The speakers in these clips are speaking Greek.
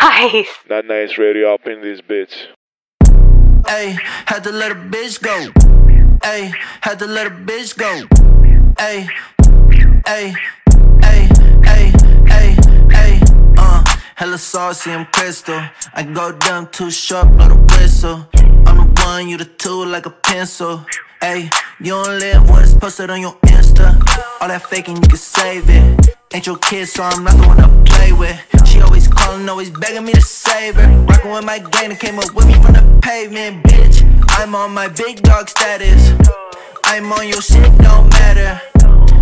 nice. That nice radio up in this bitch. Ayy, had to let a bitch go. Ayy, had to let a bitch go. Ayy, ayy, ayy, ayy, ayy, ayy. Uh, hella saucy, I'm crystal. I go dumb too short, blow the whistle. I'm the one, you the two, like a pencil. Ayy, you don't live once, post it on your Insta. All that faking, you can save it. Ain't your kid, so I'm not the one to play with. Always calling, always begging me to save her. Rockin' with my gang that came up with me from the pavement, bitch. I'm on my big dog status. I'm on your shit, don't matter.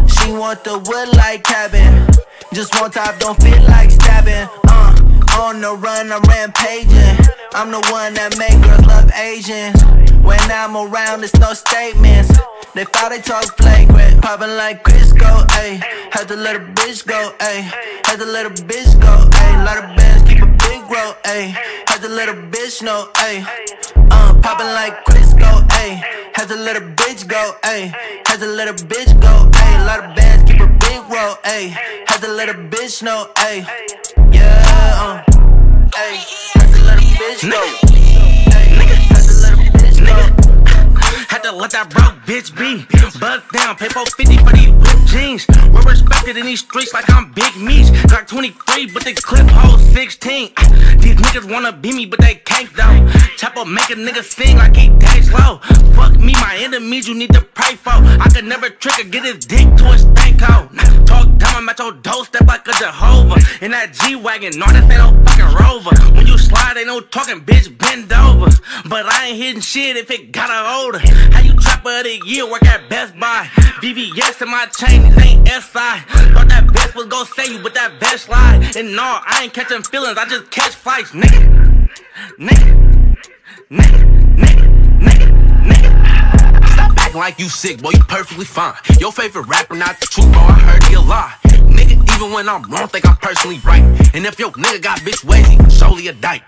She want the wood like cabin. Just one top, don't feel like stabbing. Uh, on the run, I'm rampaging. I'm the one that make girls love Asians. When I'm around, it's no statements. They thought they talk flagrant. Popping like Crisco, ayy. Had to let a bitch go, ayy. Had to let a bitch go, ayy. Lot of bands keep a big roll, ayy. Had to let a bitch know, ayy. Uh, popping like Crisco, ayy. Had to let a bitch go, ayy. Had to let a bitch go, ayy. Lot of bands keep a big roll, ayy. Had to let a little bitch know, ayy. Yeah, uh, ayy. Had to let a bitch go. Let that broke bitch be. Buzz down, pay 450 for these whip jeans. We're respected in these streets like I'm Big Meech. Glock 23, but the clip holds 16. Ah, These niggas wanna be me, but they can't though. Chopper make a nigga sing like he that slow. Fuck me, my enemies you need to pray for. I could never trick or get his dick to a stank hole. Talk dumb, I'm at your doorstep like a Jehovah. In that G Wagon, no, this ain't no fucking rover. When you talking, bitch, bend over. But I ain't hitting shit if it got a older. How you trapper of the year, work at Best Buy. VVS in my chain, this ain't SI. Thought that vest was gon' save you, but that vest slide. And no, I ain't catching feelings, I just catch flights, nigga. Nigga. Nigga. Nigga. Nigga. Nigga. Stop acting like you sick, boy, you perfectly fine. Your favorite rapper, not the truth, bro, I heard you lie. Nigga, even when I'm wrong, think I'm personally right. And if your nigga got bitch he surely a dyke.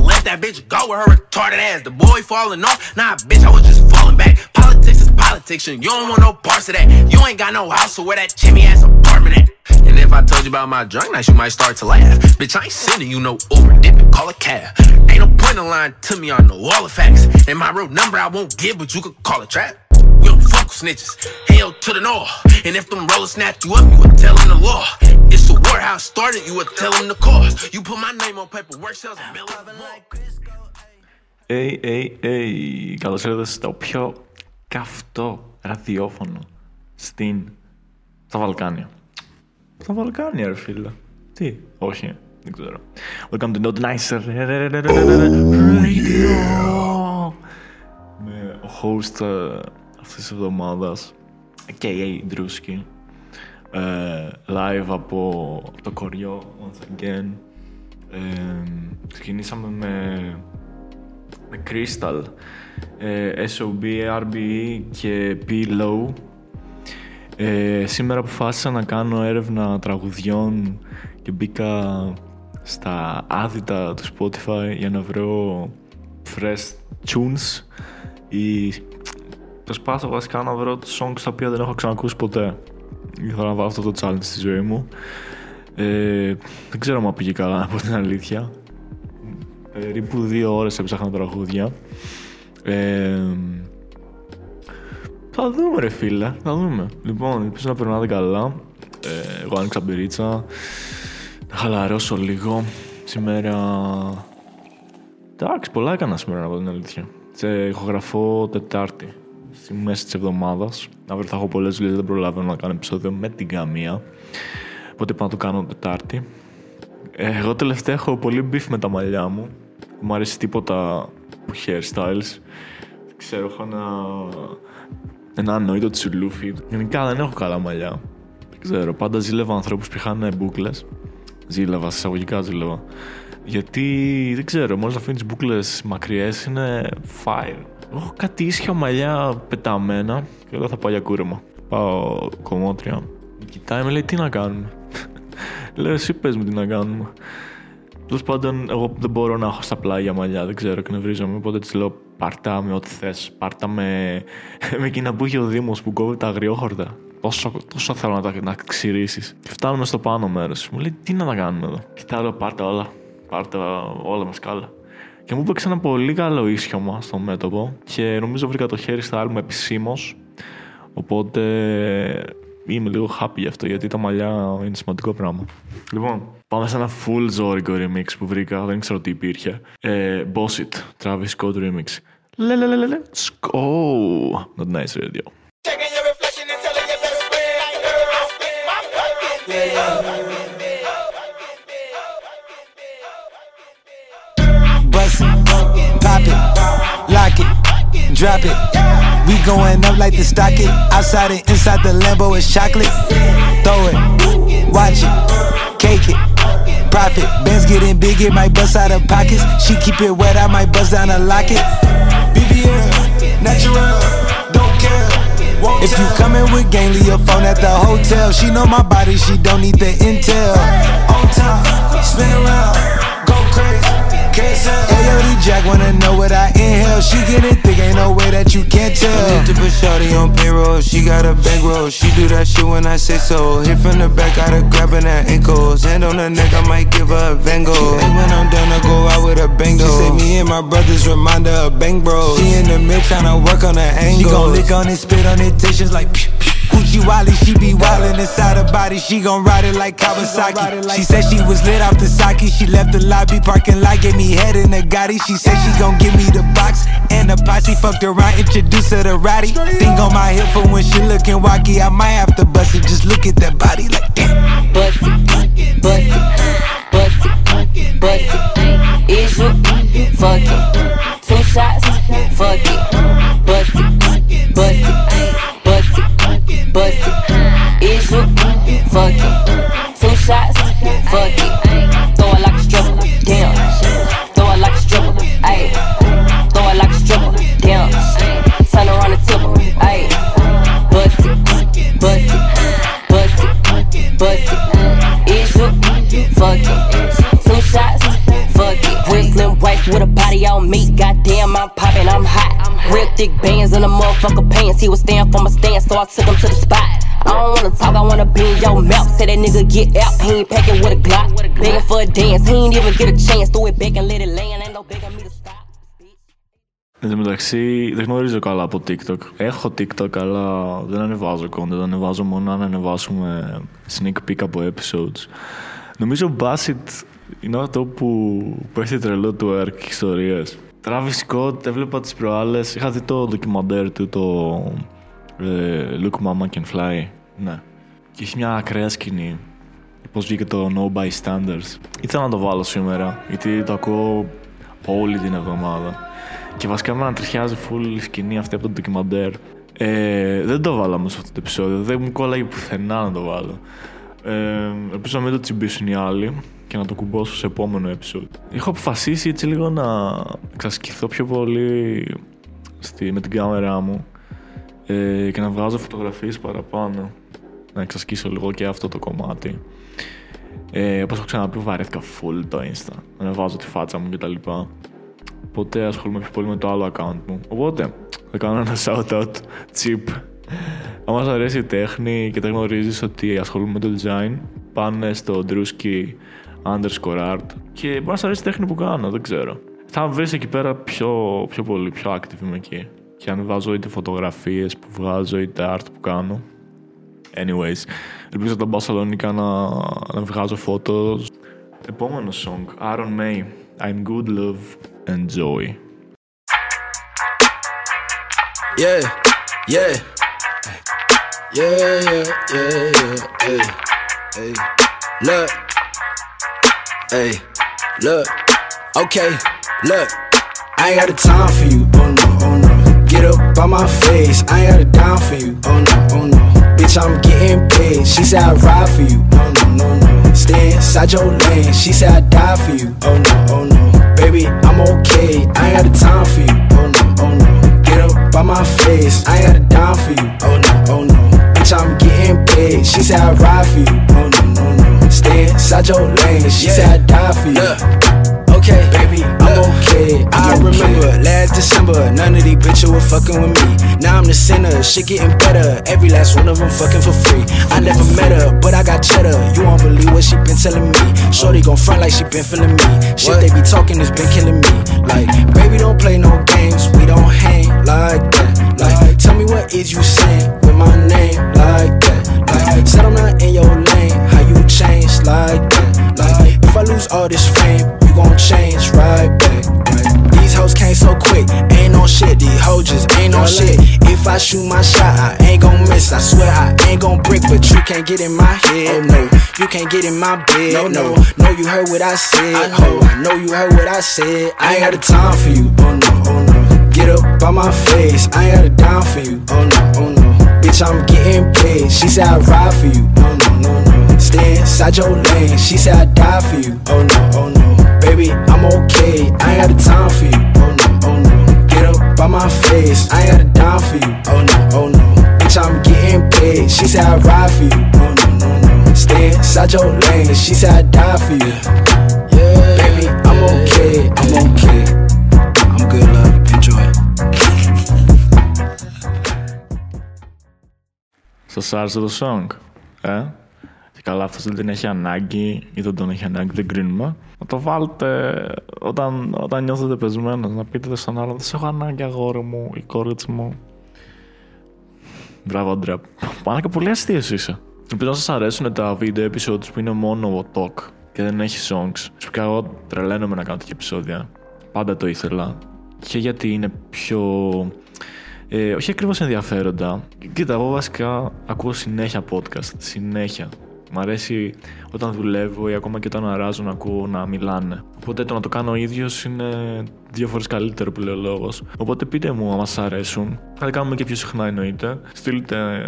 Let that bitch go with her retarded ass. The boy falling off, nah, bitch, I was just falling back. Politics is politics, and you don't want no parts of that. You ain't got no house, so where that chimney ass apartment at? And if I told you about my drunk nights, you might start to laugh. Bitch, I ain't sending you no Uber, dip call a cab. Ain't no point in lying to me, on the wall of facts. And my real number I won't give, but you could call a trap. We don't fuck with snitches, hell to the north. And if them rollers snatch you up, you would tell them the law. It's the war how it started, you would tell them the cause. You put my name on paperwork, sells a million. Popping like Crisco, ayy. Hey, hey, hey. Καλώς ήρθατε στο πιο καυτό ραδιόφωνο στην... στα Βαλκάνια. Στα Βαλκάνια, ρε φίλε. Τι, όχι, δεν ξέρω. Welcome to Not Nicer Radio. Με ο host ε, αυτής της εβδομάδας, a.k.a. Drewski. Ε, live από το κοριό, once again. Ε, ξεκινήσαμε με με Crystal, ε, SOB, RBE και P-Low. Ε, σήμερα αποφάσισα να κάνω έρευνα τραγουδιών και μπήκα στα άδυτα του Spotify για να βρω fresh tunes ή προσπάθω βασικά να βρω songs τα οποία δεν έχω ξανακούσει ποτέ. Ήθελα να βάλω αυτό το challenge στη ζωή μου. Ε, δεν ξέρω αν πήγε καλά από την αλήθεια περίπου δύο ώρες έψαχνα τραγούδια. Ε, θα δούμε ρε φίλε, θα δούμε. Λοιπόν, ελπίζω να περνάτε καλά. Ε, εγώ άνοιξα μπυρίτσα. Να χαλαρώσω λίγο. Σήμερα... Εντάξει, πολλά έκανα σήμερα, να πω την αλήθεια. Σε ηχογραφώ Τετάρτη, στη μέση της εβδομάδας. Αύριο θα έχω πολλές δουλειές, δεν προλαβαίνω να κάνω επεισόδιο με την καμία. Οπότε πάω να το κάνω Τετάρτη. Ε, εγώ τελευταία έχω πολύ beef με τα μαλλιά μου. Δεν Μου αρέσει τίποτα που hairstyles. Δεν ξέρω, έχω ένα, ένα ανόητο τσουλούφι. Γενικά δεν έχω καλά μαλλιά. Δεν ξέρω, πάντα ζήλευα ανθρώπους που είχαν μπούκλες. Ζήλευα, εισαγωγικά ζήλευα. Γιατί δεν ξέρω, μόλις αφήνεις τις μπούκλες μακριές είναι fire. Έχω κάτι ίσια μαλλιά πεταμένα και εγώ θα πάω για κούρεμα. Πάω κομμότρια. Κοιτάει με λέει τι να κάνουμε; Λέω εσύ πες μου τι να κάνουμε. Τέλος πάντων, εγώ δεν μπορώ να έχω στα πλάγια μαλλιά, δεν ξέρω, εκνευρίζομαι. Οπότε της λέω πάρτα με ό,τι θες. Πάρτα με, με εκείνα που είχε ο Δήμος που κόβει τα αγριόχορτα. Τόσο, τόσο θέλω να τα να ξηρίσει. Και φτάνουμε στο πάνω μέρος. Μου λέει τι να τα κάνουμε εδώ; Και τα λέω πάρτα όλα. πάρτε όλα μας κάλα. Και μου έπαιξε ένα πολύ καλό ίσιωμα στο μέτωπο και νομίζω βρήκα το χέρι στα άλμα επισήμως. Οπότε είμαι λίγο happy γι' αυτό γιατί τα μαλλιά είναι σημαντικό πράγμα. Λοιπόν, πάμε σε ένα full ζόρικο remix που βρήκα, δεν ξέρω τι υπήρχε. Ε, Boss It, Travis Scott remix. Λε, λε, λε, λε, λε, σκό. Not nice radio. Checking your reflection and telling you better spread like girl. Drop it. We going up like the stock it. Outside and inside the Lambo is chocolate. Throw it, watch it, cake it. Profit, bands getting big, it might bust out of pockets. She keep it wet, I might bust down a locket. BBL, natural, don't care. If you coming with gang, leave your phone at the hotel. She know my body, she don't need the intel. On top, spin around, go crazy. Ayo, the Jack wanna know what I inhale. She get it thick, ain't no way that you can't tell. Need to put shawty on payroll. She got a bankroll. She do that shit when I say so. Hit from the back, got her grabbing her ankles. Hand on her neck, I might give her a Van Gogh. Hey, when I'm done, I go out with a bang though. She say me and my brothers remind her of bang bros. She in the mid tryna work on her She angles. gon' lick on it, spit on it, till she's like. Pew, pew. Gucci Wally, she be wildin' inside her body. She gon' ride it like Kawasaki. She said she was lit off the sake. She left the lobby parking lot, gave me head in the Gotti. She said she gon' give me the box and the posse. Fucked around, introduced her to Roddy. Thing on my hip for when she lookin' wacky. I might have to bust it. Just look at that body like damn. bust it, bust it, bust it, bust it. Is you fuck it? Two shots, fuck it, bust it, bust it, bust it. Is you fuck it? Two shots, fuck it. Thick bands in the motherfucker pants. He was stand for my stand, so I took him to the spot. I don't wanna talk, I wanna be in your mouth. Say that nigga get out, he ain't packing with a Glock. Begging for a dance, he ain't even get a chance. Throw it back and let it land, ain't no begging me to stop. Εν τω μεταξύ, δεν γνωρίζω καλά από TikTok. Έχω TikTok, αλλά δεν ανεβάζω content. Ανεβάζω μόνο αν ανεβάσουμε sneak peek από episodes. Νομίζω Bassett είναι αυτό που, που έχει τρελό του work ιστορίες. Travis Scott, έβλεπα τις προάλλες. Είχα δει το ντοκιμαντέρ του, το ε, Look Mama Can Fly. Ναι. Και έχει μια ακραία σκηνή. Πώς βγήκε το No Bystanders. Ήθελα να το βάλω σήμερα, γιατί το ακούω όλη την εβδομάδα. Και βασικά με ανατριχιάζει full η σκηνή αυτή από το ντοκιμαντέρ. Ε, δεν το βάλαμε σε αυτό το επεισόδιο. Δεν μου κόλλαγε πουθενά να το βάλω. Ε, ελπίζω να μην το τσιμπήσουν οι άλλοι και να το κουμπώσω σε επόμενο επεισόδιο. Έχω αποφασίσει έτσι λίγο να εξασκηθώ πιο πολύ στη, με την κάμερά μου ε, και να βγάζω φωτογραφίες παραπάνω. Να εξασκήσω λίγο και αυτό το κομμάτι. Ε, όπως έχω ξαναπεί βαρέθηκα full το insta. Να ανεβάζω τη φάτσα μου κτλ. Οπότε ασχολούμαι πιο πολύ με το άλλο account μου. Οπότε θα κάνω ένα shout-out cheap. Αν μας αρέσει η τέχνη και δεν γνωρίζεις ότι ασχολούμαι με το design, πάνε στο drewski underscore art και μπορεί να σας αρέσει η τέχνη που κάνω, δεν ξέρω. Θα βρεις εκεί πέρα πιο, πιο πολύ, πιο active είμαι εκεί. Και αν βάζω είτε φωτογραφίες που βγάζω είτε art που κάνω. Anyways, ελπίζω τα Μπασαλονίκα να, να βγάζω photos. Επόμενο song, Aaron May, I'm good love and joy. Yeah, yeah. Yeah, yeah, yeah, yeah. Hey, hey. Look. Hey, look. Okay, look. I ain't got the time for you. Oh no, oh no. Get up by my face. I ain't got a dime for you. Oh no, oh no. Bitch, I'm getting paid. She said I ride for you. No, no, no, no. Stay inside your lane. She said I die for you. Oh no, oh no. Baby, I'm okay. I ain't got the time for you. Oh no, oh no. Get up by my face. I ain't got a dime for you. Oh no, oh no. Bitch, I'm getting paid. She said I ride for you. Oh no, no, no. Stay inside your lane. She said I die for you. Okay, baby, I'm okay. Yeah, I remember last December, none of these bitches were fucking with me. Now I'm the center, shit getting better. Every last one of them fucking for free. I never met her, but I got cheddar. You won't believe what she been telling me. Shorty gon' front like she been feeling me. Shit they be talking has been killing me. Like, baby, don't play no games. We don't hang like that. Like, tell me what is you saying my name like that. Like, said I'm not in your lane. How you change like that? Like, if I lose all this fame, you gon' change right back. These hoes came so quick, ain't no shit. These hoes just ain't no shit. If I shoot my shot, I ain't gon' miss. I swear I ain't gon' break, but you can't get in my head. No, you can't get in my bed. No, no, no, you heard what I said. Oh, I know you heard what I said. I ain't got the time for you. Oh no, oh no. Get up by my face. I ain't got a dime for you. Oh no, paid. She said I'd ride for you. No, no, no, no. Stay inside your lane. She said I'd die for you. Oh no, oh no. Baby, I'm okay. I ain't got the time for you. Oh no, oh no. Get up by my face. I ain't got a dime for you. Oh no, oh no. Bitch, I'm getting paid. She said I'd ride for you. Oh no, no, no. Stay inside your lane. She said I'd die for you. Yeah, baby, I'm okay. I'm okay. Σας άρεσε το song, ε; Και καλά αυτός δεν την έχει ανάγκη ή δεν τον έχει ανάγκη, δεν κρίνουμε. Να το βάλετε όταν, όταν νιώθετε πεσμένος, να πείτε στον άλλο «Δεν σε έχω ανάγκη αγόρι μου ή κορίτσι μου». Μπράβο, Αντρέα. Πάνε και πολύ αστείες είσαι. Ελπίζω να σας αρέσουν τα βίντεο episodes που είναι μόνο talk και δεν έχει songs. Φυσικά εγώ τρελαίνομαι να κάνω τέτοια επεισόδια. Πάντα το ήθελα. Και γιατί είναι πιο ε, όχι ακριβώς ενδιαφέροντα. Κοίτα, εγώ βασικά ακούω συνέχεια podcast. Συνέχεια. Μ' αρέσει όταν δουλεύω ή ακόμα και όταν αράζω να ακούω να μιλάνε. Οπότε το να το κάνω ο ίδιος είναι δύο φορές καλύτερο που λέει ο λόγος. Οπότε πείτε μου αν σα αρέσουν. Θα τα κάνουμε και πιο συχνά εννοείται. Στείλτε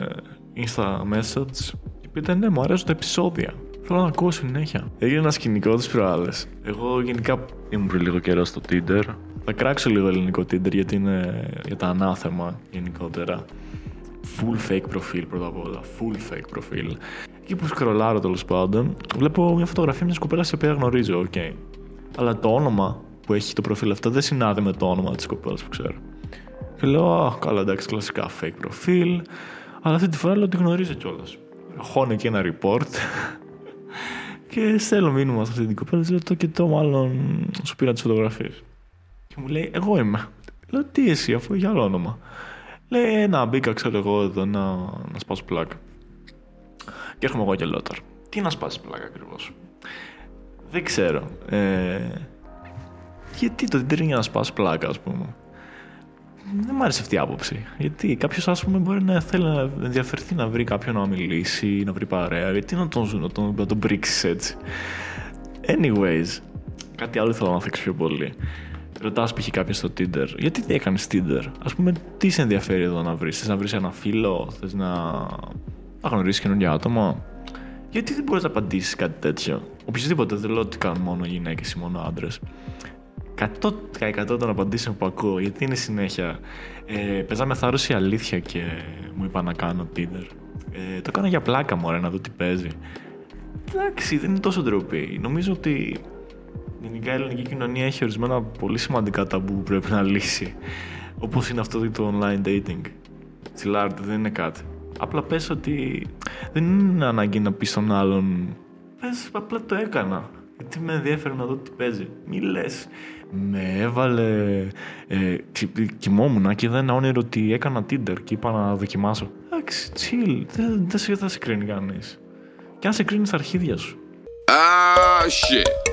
Insta message και πείτε ναι, μου αρέσουν τα επεισόδια. Θέλω να ακούω συνέχεια. Έγινε ένα σκηνικό τη προάλλες. Εγώ γενικά ήμουν πριν λίγο καιρό στο Tinder. Θα κράξω λίγο ελληνικό Tinder γιατί είναι για τα ανάθεμα γενικότερα. Full fake προφίλ πρώτα απ' όλα. Full fake προφίλ. Εκεί που σκρολάρω τέλος πάντων, βλέπω μια φωτογραφία μιας κοπέλας την οποία γνωρίζω, οκ. Αλλά το όνομα που έχει το προφίλ αυτό δεν συνάδει με το όνομα της κοπέλας που ξέρω. Και λέω, Α, καλά, εντάξει, κλασικά fake προφίλ. Αλλά αυτή τη φορά λέω ότι γνωρίζω κιόλας. Χώνω εκεί ένα report και στέλνω μήνυμα σε αυτή την κοπέλα. Λέω το και το, μάλλον σου πήρα τις φωτογραφίες. Και μου λέει, Εγώ είμαι. Λέω, Τι εσύ, αφού έχει άλλο όνομα. Λέει, Να μπήκα, ξέρω εγώ, εδώ να, να σπάσω πλάκα. Και έρχομαι εγώ και λέω τώρα. Τι να σπάσεις πλάκα ακριβώς. Δεν ξέρω. Ε, γιατί το Tinder είναι για να σπάσει πλάκα, ας πούμε. Δεν μου άρεσε αυτή η άποψη. Γιατί κάποιος, ας πούμε, μπορεί να θέλει να ενδιαφερθεί να βρει κάποιον να μιλήσει, να βρει παρέα. Γιατί να τον, να τον, να τον πρίξεις έτσι. Anyways, κάτι άλλο ήθελα να θέξω πιο πολύ. Ρωτάς π.χ. κάποιον στο Tinder, γιατί δεν έκανες Tinder; Α πούμε, τι σε ενδιαφέρει εδώ να βρεις; Θες να βρεις ένα φίλο, θες να, να γνωρίσει καινούργια άτομα; Γιατί δεν μπορείς να απαντήσεις κάτι τέτοιο; Οποιοδήποτε, δεν λέω ότι κάνουν μόνο γυναίκες ή μόνο άντρες. 100% των απαντήσεων που ακούω, γιατί είναι συνέχεια. Ε, παίζαμε θάρρος η αλήθεια και μου είπα να κάνω Tinder. Ε, το κάνω για πλάκα μου, να δω τι παίζει. Εντάξει, δεν είναι τόσο ντροπή. Νομίζω ότι γενικά η ελληνική κοινωνία έχει ορισμένα πολύ σημαντικά ταμπού που πρέπει να λύσει. Όπως είναι αυτό το online dating. Τσιλάρτε, δεν είναι κάτι. Απλά πες ότι δεν είναι ανάγκη να πεις στον άλλον. Πες, απλά το έκανα. Γιατί με ενδιαφέρει να δω τι παίζει. Μη λες. Με έβαλε. Ε, ξυ- κοιμόμουν και είδα ένα όνειρο ότι έκανα Tinder και είπα να δοκιμάσω. Εντάξει, chill. Δεν, δεν σε, θα σε κρίνει κανείς. Και αν σε κρίνει στα αρχίδια σου. Ah, shit.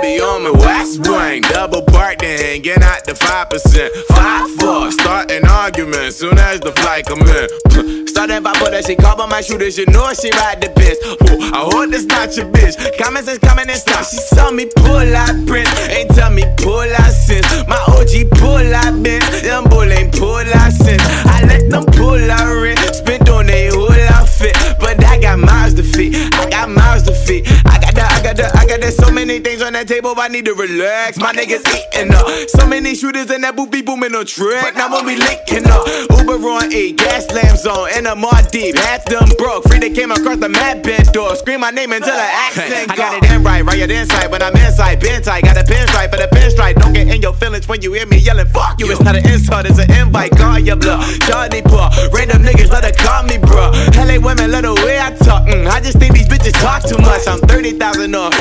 I be on my West Wing, double park then hanging out the 5%. 5 4, starting arguments soon as the flight come in. Starting by put she call my shooters, you know she ride the best. Ooh, I hope this not your bitch. Comments is coming and stuff. She saw me pull out prints, ain't tell me pull out since. My OG pull out bins, them bull ain't pull out since. I let them pull out rent, spent on they whole outfit. But I got miles to feed, I got miles to feed. I got the, got the, I got the, so many things on that table, I need to relax. My niggas eating up. So many shooters in that boot be booming on track. Now when we linking up, Uber on E, gas lamps on, and I'm more deep. Half them broke, free they came across the mad bent door. Scream my name until the accent I got it in right, right at inside when I'm inside. Been tight, got a pin stripe for the pin stripe. Don't get in your feelings when you hear me yelling, fuck you. It's not an insult, it's an invite. Call your bluff. Johnny poor. Random niggas let her call me, bro. LA women let the way I talk. Mm, I just think these bitches talk too much. I'm 30,000 off.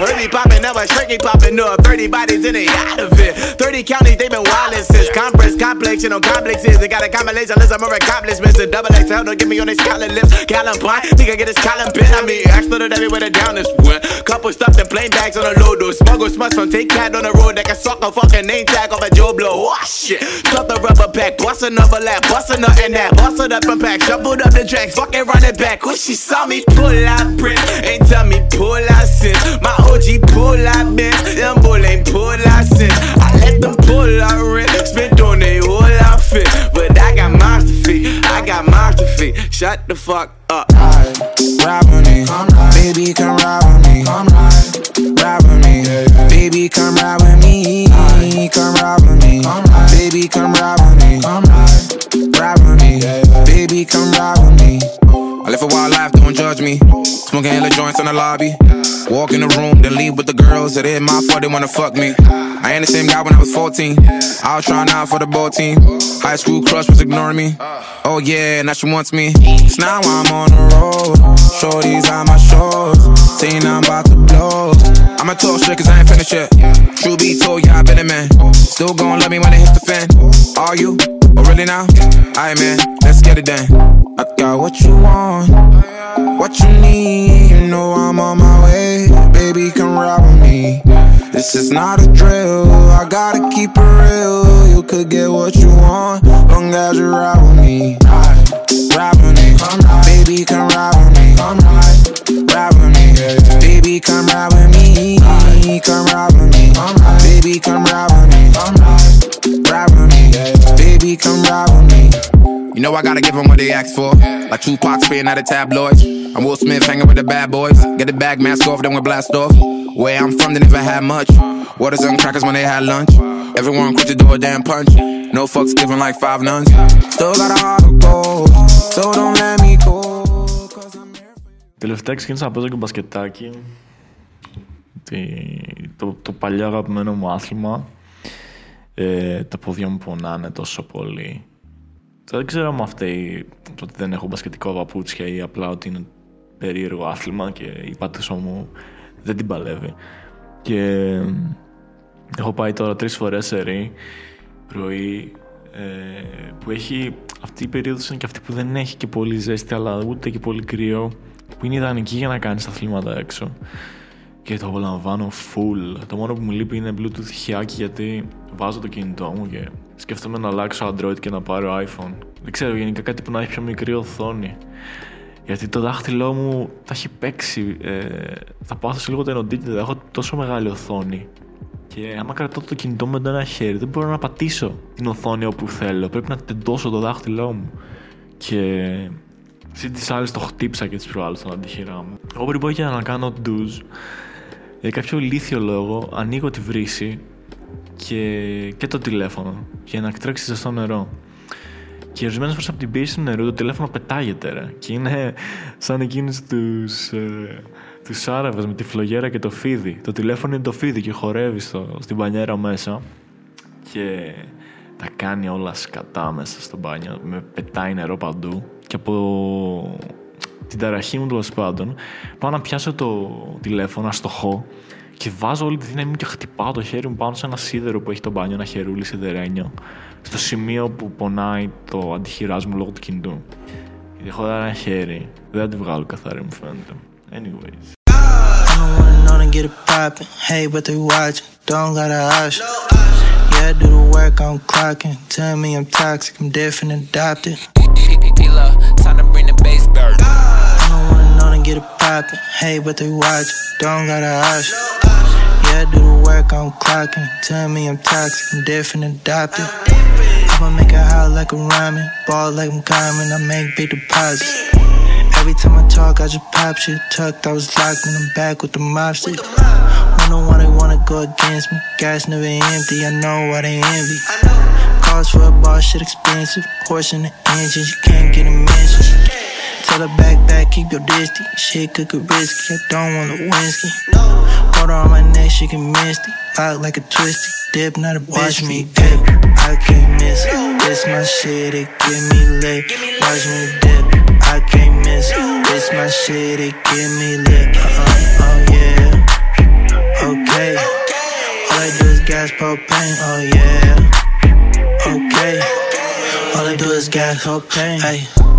Early popping up, a shrinky popping up. 30 bodies in it, out of it. 30 counties, they been wildin' since. Conference complex, you know, complexes. They got a combination list of more accomplishments. The double XL, don't get me on these collar lips. Pie, think I get this column pin. I mean, exploded everywhere the down this went. Couple stuffed and plain bags on the load, though. Smuggle smuts from Take Cat on the road. That can suck a fucking name tag off a Joe Blow. Oh shit. Stuff the rubber pack, bust another lap, bust another in that. Bust it up and pack, shuffled up the tracks, fucking run it back. When she saw me pull out print, ain't tell me pull out since. My OG pull out bent, them bull ain't pull out since. I let them pull out rent, spent on they whole outfit. But I got monster feet, I got monster feet. Shut the fuck up. Ride with me, baby, come ride with me. Ride with me, baby, come ride with me. Come ride with me, baby, come ride with me. Ride with me, baby, come ride with me. I live a wild life, don't judge me. Smoking hella joints in the lobby. Walk in the room, then leave with the girls that ain't my fault, they wanna fuck me. I ain't the same guy when I was 14. I was trying out for the ball team. High school crush was ignoring me. Oh yeah, now she wants me. So now I'm on the road. Shorties on my shores. Saying I'm about to blow. I'ma talk shit cause I ain't finished yet. True be told, yeah, I been a man. Still gon' love me when it hits the fan. Are you? Oh, really now? Alright, man, let's get it done. I got what you want, what you need. You know I'm on my way. Baby, come ride with me. This is not a drill. I gotta keep it real. You could get what you want, long as you ride with me. Ride with me, baby, come ride with me. Ride with me, baby, come ride with me. Come ride with me, baby, come ride with me. Ride with me, baby, come ride with me. You know I gotta give them what they ask for. Like Tupac spitting out the tabloids. I'm Will Smith hanging with the bad boys. Get the bag mask off, then we blast off. Where I'm from, they never had much. Waters and crackers when they had lunch. Everyone quick to do a damn punch. No fucks given like five nuns. Still got a heart of gold, so don't let me. Τελευταία ξεκίνησα να παίζω και μπασκετάκι. Τι- Το, το παλιό αγαπημένο μου άθλημα. Ε, τα πόδια μου πονάνε τόσο πολύ. Δεν ξέρω αν φταίει το ότι δεν έχω μπασκετικό παπούτσια ή απλά ότι είναι περίεργο άθλημα και η πάτησό μου δεν την παλεύει. Και ε, έχω πάει τώρα τρεις φορές σε ρί πρωί ε, που έχει αυτή η περίοδος είναι και αυτή που δεν έχει και πολύ ζέστη αλλά ούτε και πολύ κρύο που είναι ιδανική για να κάνεις αθλήματα έξω και το απολαμβάνω full. Το μόνο που μου λείπει είναι Bluetooth χιάκι γιατί βάζω το κινητό μου και σκέφτομαι να αλλάξω Android και να πάρω iPhone. Δεν ξέρω, γενικά κάτι που να έχει πιο μικρή οθόνη. Γιατί το δάχτυλό μου τα έχει παίξει. Ε, θα πάθω σε λίγο τενοντίτιδα. Έχω τόσο μεγάλη οθόνη. Και άμα κρατώ το κινητό μου με το ένα χέρι, δεν μπορώ να πατήσω την οθόνη όπου θέλω. Πρέπει να τεντώσω το δάχτυλό μου. Και Συν τις άλλες το χτύψα και τις προάλλες στον αντίχειρά μου. Εγώ πριν πάω για να κάνω ντουζ, για κάποιο ηλίθιο λόγο ανοίγω τη βρύση και, και το τηλέφωνο για να τρέξει ζεστό νερό. Και ορισμένες φορές από την πίεση του νερού το τηλέφωνο πετάγεται ρε. Και είναι σαν εκείνους τους ε, τους Άραβες με τη φλογέρα και το φίδι. Το τηλέφωνο είναι το φίδι και χορεύει στο, στην πανιέρα μέσα. Και τα κάνει όλα σκατά μέσα στο μπάνιο. Με πετάει νερό παντού. Και από την ταραχή μου τέλος πάντων πάω να πιάσω το τηλέφωνο, αστοχώ και βάζω όλη τη δύναμη μου και χτυπάω το χέρι μου πάνω σε ένα σίδερο που έχει το μπάνιο, ένα χερούλι σιδερένιο, στο σημείο που πονάει το αντιχειράς μου λόγω του κινητού. Γιατί έχω ένα χέρι, δεν θα τη βγάλω καθαρή μου φαίνεται. Anyways. I don't wanna know to get it poppin'. Hey, but they watchin', don't gotta ask. Yeah, I do the work, I'm clocking. Tell me I'm toxic, I'm different, adopted. Poppin'. Hey, but they watch, don't gotta ask. Yeah, I do the work, I'm clocking. Tell me I'm toxic, I'm different, adopted. I'ma make it hot like a rhyming, ball like I'm Carmen, I make big deposits. Every time I talk, I just pop shit. Tucked, I was locked and I'm back with the mob shit. Wonder why they wanna go against me. Gas never empty, I know why they envy. Cost for a bar, shit expensive. Horse in the engine, you can't get a. Tell her back, back, keep your distance. Shit could get risky, I don't want a whiskey. Hold on my neck, she can misty. Out like a twisty. Dip, not a bitch. Watch me dip. I can't miss it. This my shit, it get me lit. Watch me dip. I can't miss it. This my shit, it get me lit. Uh-uh, oh yeah. Okay. All I do is gas propane. Oh yeah. Okay. All I do is gas propane. Hey.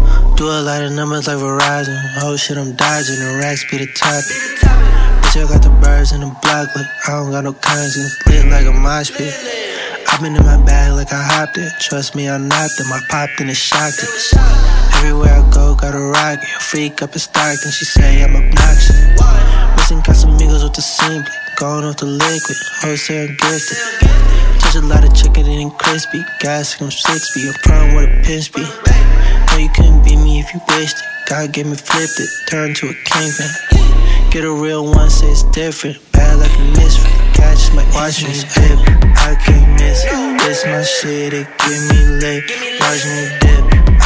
Do a lot of numbers like Verizon. Oh shit, I'm dodging. The racks be the top. Bitch, I got the birds in the block, but I don't got no currency. Lit like a mosh pit. i been in my bag like I hopped it. Trust me, I knocked them. I popped in and it shocked it. Everywhere I go, got a rocket. A freak up in Stockton. She say I'm obnoxious. Missing Casamigos with the simply. Going off the liquid. Wholesale gifted. Touch a lot of chicken, and crispy. Gas I'm 6 B. I'm prime with a pin speed. No, you couldn't beat me if you wished it. God gave me flipped it, turned to a kingpin. Get a real one, say it's different. Bad like a misfit. Catch my watch me dip. I can't miss it. This my shit, it get me lit. Watch me dip.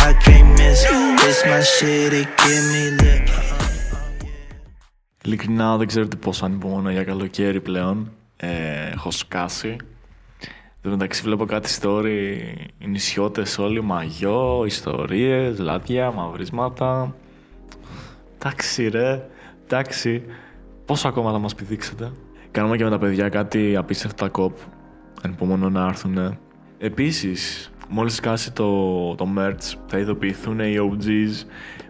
I can't miss it. This my shit, it get me lit. Ειλικρινά δεν ξέρετε πώς ανυπομονώ για καλοκαίρι πλέον. Ε, έχω σκάσει. Εν τω μεταξύ βλέπω κάτι story, οι νησιώτες όλοι, μαγιό, ιστορίες, λάδια, μαυρίσματα. Εντάξει ρε, εντάξει. Πόσο ακόμα θα μας πηδήξετε; Κάνουμε και με τα παιδιά κάτι απίστευτα κοπ. Ανυπομονώ να έρθουν. Επίσης, μόλις σκάσει το, το merch, θα ειδοποιηθούν οι OGs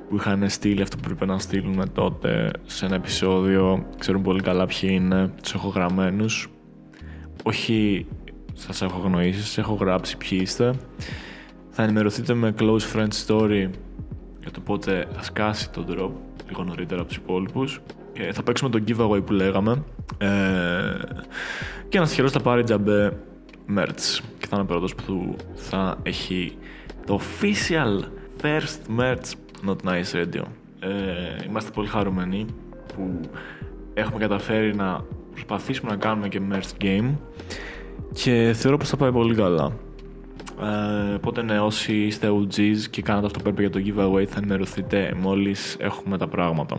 που είχαν στείλει αυτό που πρέπει να στείλουν τότε σε ένα επεισόδιο. Ξέρουν πολύ καλά ποιοι είναι, τους έχω γραμμένους. Όχι σας έχω γνωρίσει, σας έχω γράψει ποιοι είστε. Θα ενημερωθείτε με close friend story για το πότε θα σκάσει το drop λίγο νωρίτερα από τους υπόλοιπους. Ε, θα παίξουμε το giveaway που λέγαμε. Ε, και ένας τυχερός θα πάρει τζαμπέ merch. Και θα είναι ο πρώτος που θα έχει το official first merch Not Nice Radio. Ε, είμαστε πολύ χαρούμενοι που έχουμε καταφέρει να προσπαθήσουμε να κάνουμε και merch game και θεωρώ πως θα πάει πολύ καλά. Ε, πότε οπότε ναι, όσοι είστε OGs και κάνατε αυτό που για το giveaway θα ενημερωθείτε μόλις έχουμε τα πράγματα.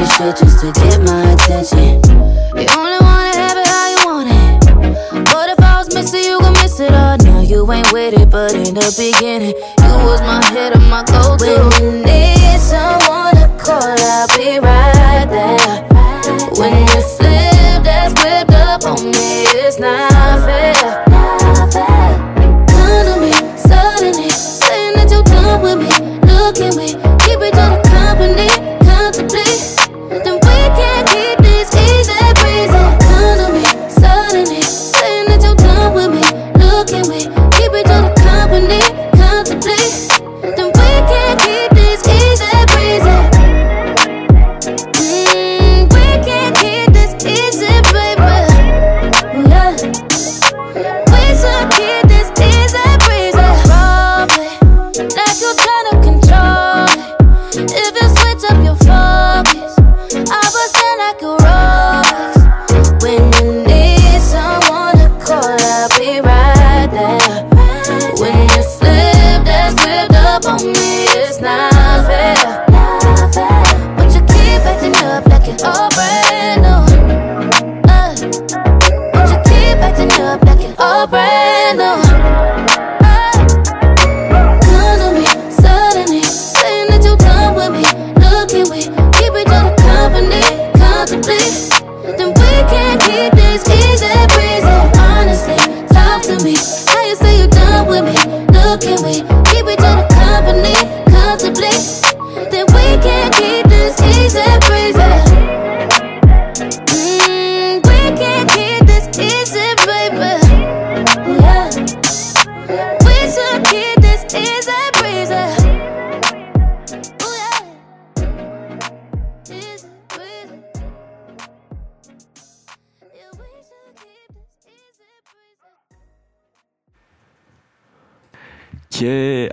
Talking shit just to get my attention. You only wanna have it how you want it. But if I was missing, you gon' miss it all. Now you ain't with it, but in the beginning, you was my hit and my go-to.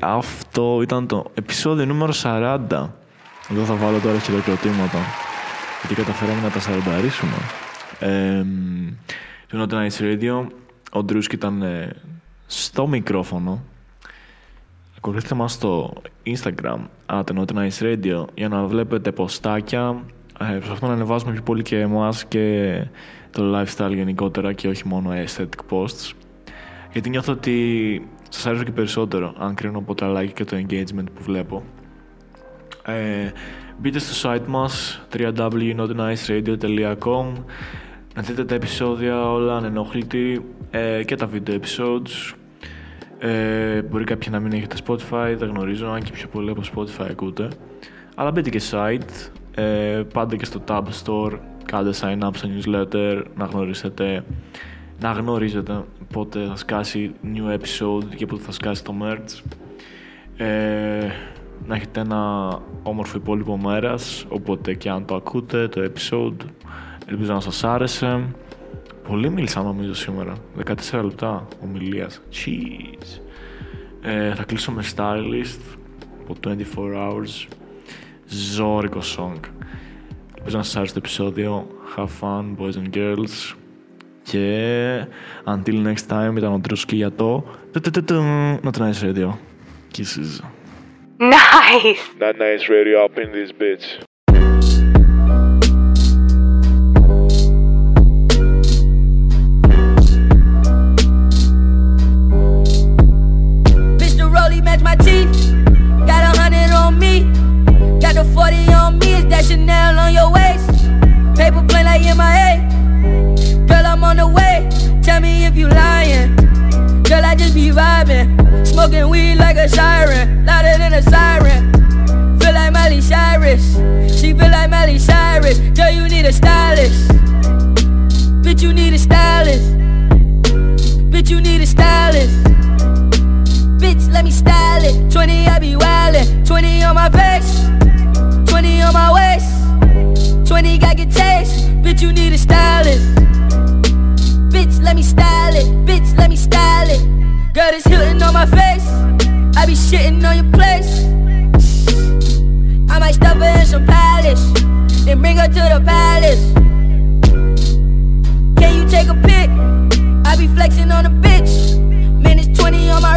Αυτό ήταν το επεισόδιο νούμερο 40. Εδώ θα βάλω τώρα χειροκροτήματα. Γιατί καταφέραμε να τα 40 ε, Το Not Nice Radio. Ο Ντρούσκ ήταν ε, στο μικρόφωνο. Ακολουθήστε μας στο Instagram at Not Nice Radio για να βλέπετε ποστάκια. Ε, προσπαθούμε να ανεβάζουμε πιο πολύ και εμάς και το lifestyle γενικότερα και όχι μόνο aesthetic posts. Γιατί νιώθω ότι σας αρέσω και περισσότερο αν κρίνω από τα like και το engagement που βλέπω. Ε, μπείτε στο site μας www.notniceradio.com να δείτε τα επεισόδια όλα ανενόχλητη ε, και τα video episodes. Ε, μπορεί κάποιοι να μην έχετε Spotify, δεν γνωρίζω, αν και πιο πολύ από Spotify ακούτε. Αλλά μπείτε και site, ε, πάτε και στο Tab Store, κάντε sign up στο newsletter, να γνωρίσετε να γνωρίζετε πότε θα σκάσει new episode και πότε θα σκάσει το merch. Ε, να έχετε ένα όμορφο υπόλοιπο μέρας, οπότε και αν το ακούτε το episode, ελπίζω να σας άρεσε. Πολύ μίλησα νομίζω σήμερα, 14 λεπτά ομιλίας. Cheese. Ε, θα κλείσω με stylist από 24 hours. Ζόρικο song. Ελπίζω να σας άρεσε το επεισόδιο. Have fun, boys and girls. Και until next time ήταν ο Τρούσκι για το Not Nice Radio. Kisses. Nice! Not Nice Radio up in this bitch. Mr. Rolly match my teeth. Got a hundred on me. Got the 40 on me. Is that Chanel weed like a siren. Louder than a siren. Feel like Miley Cyrus. She feel like Miley Cyrus. Girl, you need a stylist. Bitch, you need a stylist. Bitch, you need a stylist. Bitch, let me style it. 20, I be wildin'. 20 on my face. 20 on my waist. 20 got good taste. Bitch, you need a stylist. Bitch, let me style it. Bitch, let me style it. Girl, this my face. I be shitting on your place. I might stuff her in some palace, Then bring her to the palace. Can you take a pic? I be flexing on a bitch. Man, it's 20 on my